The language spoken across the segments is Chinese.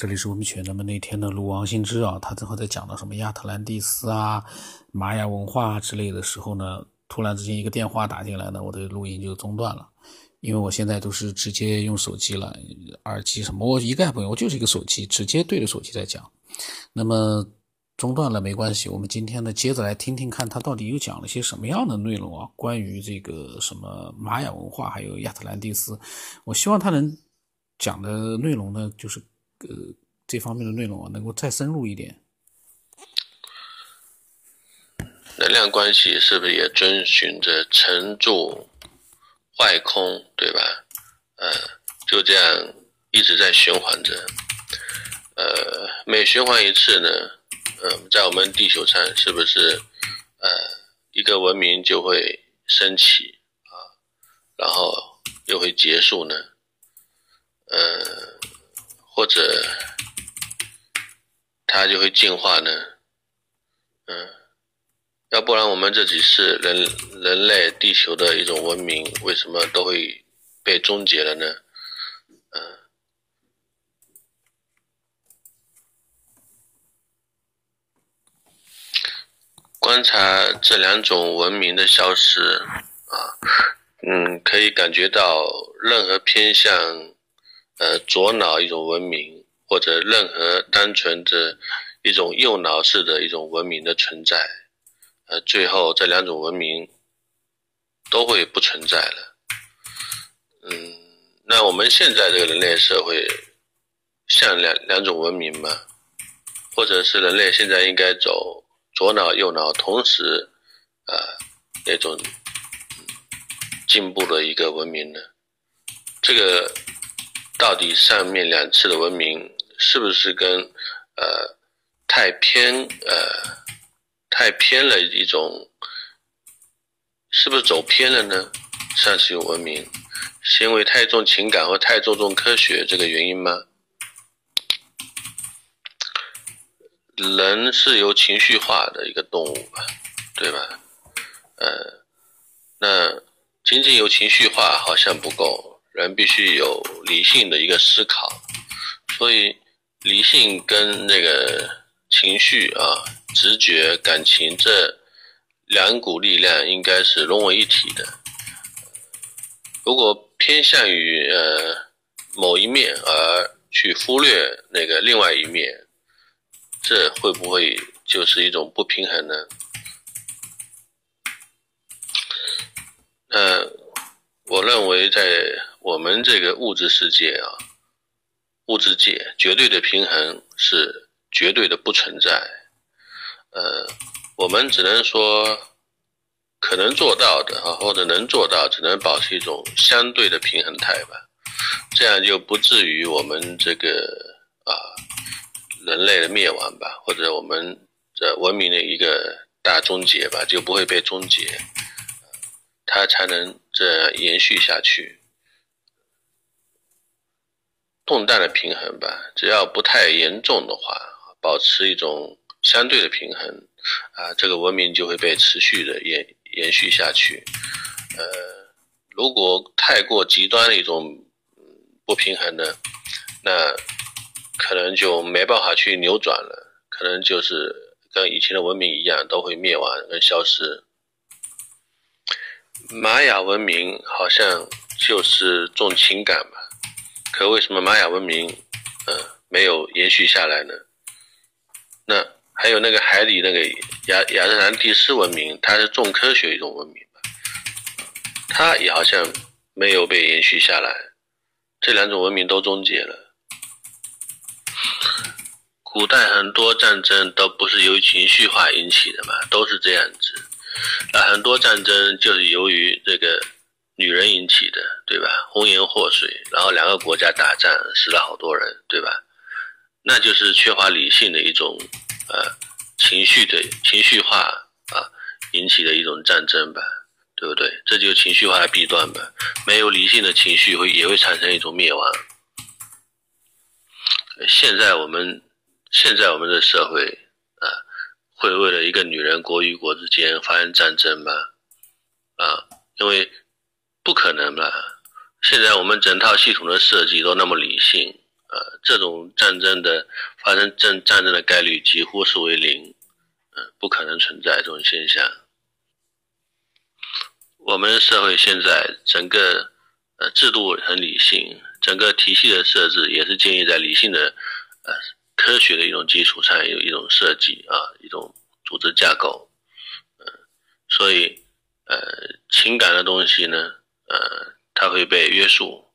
这里是文明犬。那么那天呢，录王新之啊，他正好在讲到什么亚特兰蒂斯啊、玛雅文化之类的时候呢，突然之间一个电话打进来呢，我的录音就中断了。因为我现在都是直接用手机了，耳机什么我一概不用，我就是一个手机，直接对着手机在讲。那么中断了没关系，我们今天呢接着来听听看他到底又讲了些什么样的内容啊？关于这个什么玛雅文化还有亚特兰蒂斯，我希望他能讲的内容呢，就是。呃，这方面的内容啊，能够再深入一点。能量关系是不是也遵循着沉住坏空，对吧？呃，就这样一直在循环着。呃，每循环一次呢，嗯，在我们地球上是不是呃一个文明就会升起啊，然后又会结束呢？呃。或者它就会进化呢？嗯，要不然我们这几世人人类地球的一种文明，为什么都会被终结了呢？嗯，观察这两种文明的消失啊，嗯，可以感觉到任何偏向。呃，左脑一种文明，或者任何单纯的一种右脑式的一种文明的存在，呃，最后这两种文明都会不存在了。嗯，那我们现在这个人类社会像两两种文明吗？或者是人类现在应该走左脑右脑同时啊那种进步的一个文明呢？这个。到底上面两次的文明是不是跟呃太偏呃太偏了一种，是不是走偏了呢？上次有文明是因为太重情感或太注重科学这个原因吗？人是由情绪化的一个动物吧，对吧？呃，那仅仅有情绪化好像不够。人必须有理性的一个思考，所以理性跟那个情绪啊、直觉、感情这两股力量应该是融为一体的。如果偏向于呃某一面而去忽略那个另外一面，这会不会就是一种不平衡呢？呃，我认为在。我们这个物质世界啊，物质界绝对的平衡是绝对的不存在。呃，我们只能说可能做到的啊，或者能做到，只能保持一种相对的平衡态吧。这样就不至于我们这个啊人类的灭亡吧，或者我们这文明的一个大终结吧，就不会被终结，它才能这延续下去。动荡的平衡吧，只要不太严重的话，保持一种相对的平衡，啊，这个文明就会被持续的延延续下去。呃，如果太过极端的一种不平衡呢，那可能就没办法去扭转了，可能就是跟以前的文明一样，都会灭亡跟消失。玛雅文明好像就是重情感吧。可为什么玛雅文明，呃，没有延续下来呢？那还有那个海底那个亚亚特兰蒂斯文明，它是重科学一种文明吧？它也好像没有被延续下来。这两种文明都终结了。古代很多战争都不是由于情绪化引起的嘛，都是这样子。那很多战争就是由于这个。女人引起的，对吧？红颜祸水，然后两个国家打仗，死了好多人，对吧？那就是缺乏理性的一种，呃，情绪的情绪化啊引起的一种战争吧，对不对？这就是情绪化的弊端吧。没有理性的情绪会也会产生一种灭亡。现在我们现在我们的社会啊，会为了一个女人国与国之间发生战争吗？啊，因为。不可能吧？现在我们整套系统的设计都那么理性呃，这种战争的发生战战争的概率几乎是为零，嗯，不可能存在这种现象。我们社会现在整个呃制度很理性，整个体系的设置也是建立在理性的呃科学的一种基础上，有一种设计啊，一种组织架构，嗯，所以呃情感的东西呢，呃，它会被约束，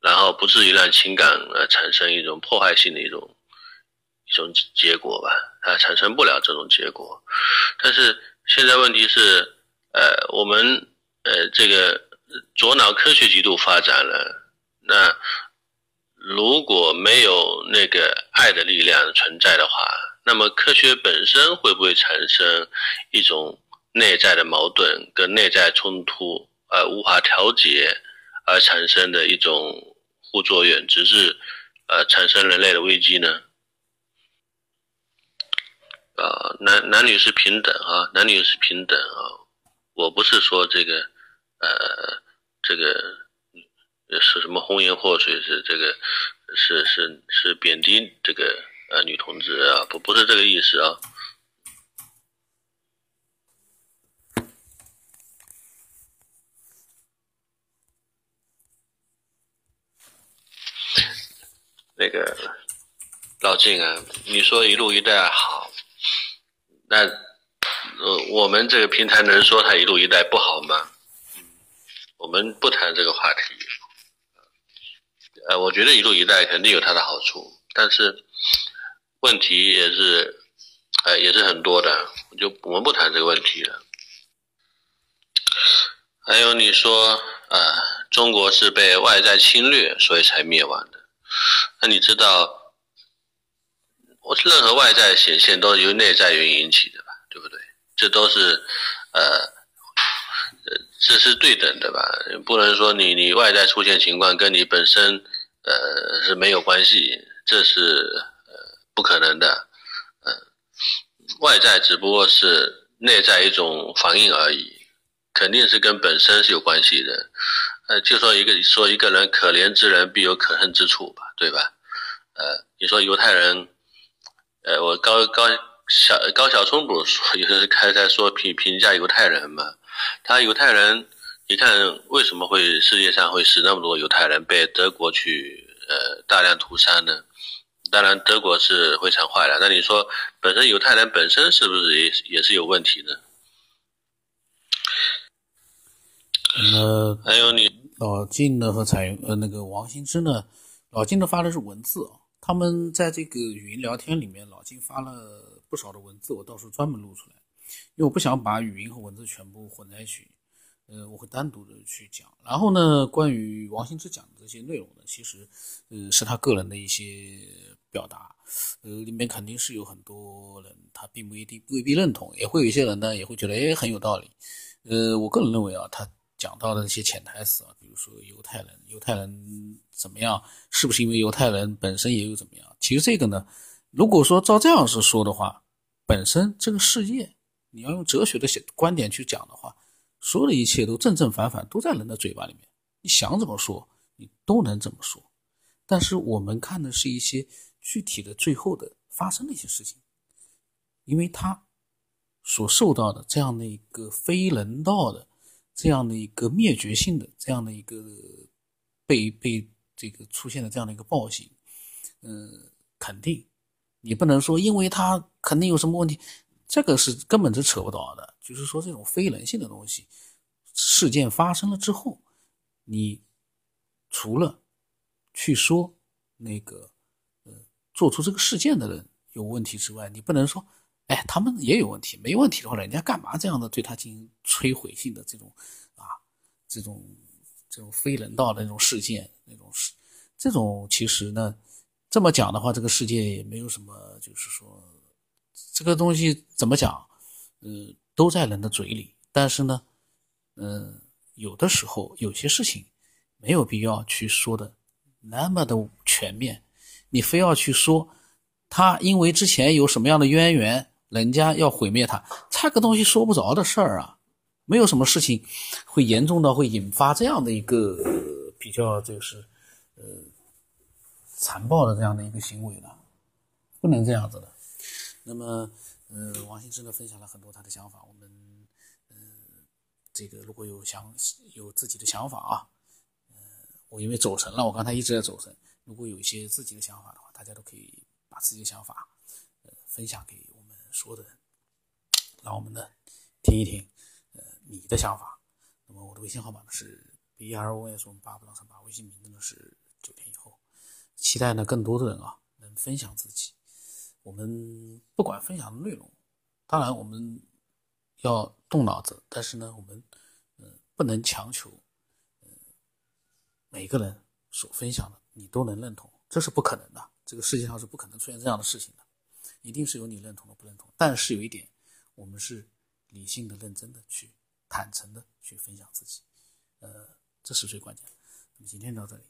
然后不至于让情感呃产生一种破坏性的一种一种结果吧，它产生不了这种结果，但是现在问题是。呃，我们呃，这个左脑科学极度发展了，那如果没有那个爱的力量存在的话，那么科学本身会不会产生一种内在的矛盾跟内在冲突，而无法调节而产生的一种互作用，直至呃产生人类的危机呢？啊，男男女是平等啊，男女是平等啊。我不是说这个，呃，这个是什么红颜祸水？是这个，是是是贬低这个呃女同志啊？不不是这个意思啊。那个老静啊，你说一路一带好，那。呃，我们这个平台能说它一路一带不好吗？我们不谈这个话题。呃，我觉得一路一带肯定有它的好处，但是问题也是，呃，也是很多的。就我们不谈这个问题了。还有你说，呃，中国是被外在侵略，所以才灭亡的。那你知道，我任何外在显现都是由内在原因引起的吧？对不对？这都是，呃，这是对等的吧？不能说你你外在出现情况跟你本身，呃是没有关系，这是呃不可能的，嗯，外在只不过是内在一种反应而已，肯定是跟本身是有关系的，呃，就说一个说一个人可怜之人必有可恨之处吧，对吧？呃，你说犹太人，呃，我高高。小高小松不是说，有是开在说评评价犹太人嘛？他犹太人，你看为什么会世界上会死那么多犹太人被德国去呃大量屠杀呢？当然德国是非常坏了，那你说本身犹太人本身是不是也也是有问题呢？呃，还有你老晋呢和彩呃那个王新之呢，老晋呢发的是文字啊，他们在这个语音聊天里面，老晋发了。不少的文字，我到时候专门录出来，因为我不想把语音和文字全部混在一起，呃，我会单独的去讲。然后呢，关于王兴之讲的这些内容呢，其实，呃，是他个人的一些表达，呃，里面肯定是有很多人他并不一定未必认同，也会有一些人呢也会觉得哎很有道理，呃，我个人认为啊，他讲到的那些潜台词啊，比如说犹太人，犹太人怎么样，是不是因为犹太人本身也有怎么样？其实这个呢，如果说照这样子说的话。本身这个世界，你要用哲学的观点去讲的话，所有的一切都正正反反，都在人的嘴巴里面。你想怎么说，你都能怎么说。但是我们看的是一些具体的最后的发生的一些事情，因为他所受到的这样的一个非人道的、这样的一个灭绝性的、这样的一个被被这个出现的这样的一个暴行，嗯，肯定。你不能说，因为他肯定有什么问题，这个是根本是扯不到的。就是说，这种非人性的东西，事件发生了之后，你除了去说那个呃做出这个事件的人有问题之外，你不能说，哎，他们也有问题。没问题的话，人家干嘛这样的对他进行摧毁性的这种啊这种这种非人道的那种事件那种事，这种其实呢。这么讲的话，这个世界也没有什么，就是说，这个东西怎么讲，嗯，都在人的嘴里。但是呢，嗯，有的时候有些事情没有必要去说的那么的全面。你非要去说他因为之前有什么样的渊源，人家要毁灭他，这个东西说不着的事儿啊。没有什么事情会严重到会引发这样的一个比较，就是呃。残暴的这样的一个行为了，不能这样子的。那么，呃，王兴之呢分享了很多他的想法，我们，呃，这个如果有想有自己的想法啊，呃，我因为走神了，我刚才一直在走神。如果有一些自己的想法的话，大家都可以把自己的想法，呃，分享给说的人，让我们呢听一听，呃，你的想法。那么我的微信号码呢是 b r o s 八不浪三八，微信名字呢是九天以后。期待呢更多的人啊能分享自己。我们不管分享的内容，当然我们要动脑子，但是呢我们嗯不能强求，嗯每个人所分享的你都能认同，这是不可能的。这个世界上是不可能出现这样的事情的，一定是有你认同的不认同。但是有一点，我们是理性的、认真的去坦诚的去分享自己，呃，这是最关键的。那么今天到这里。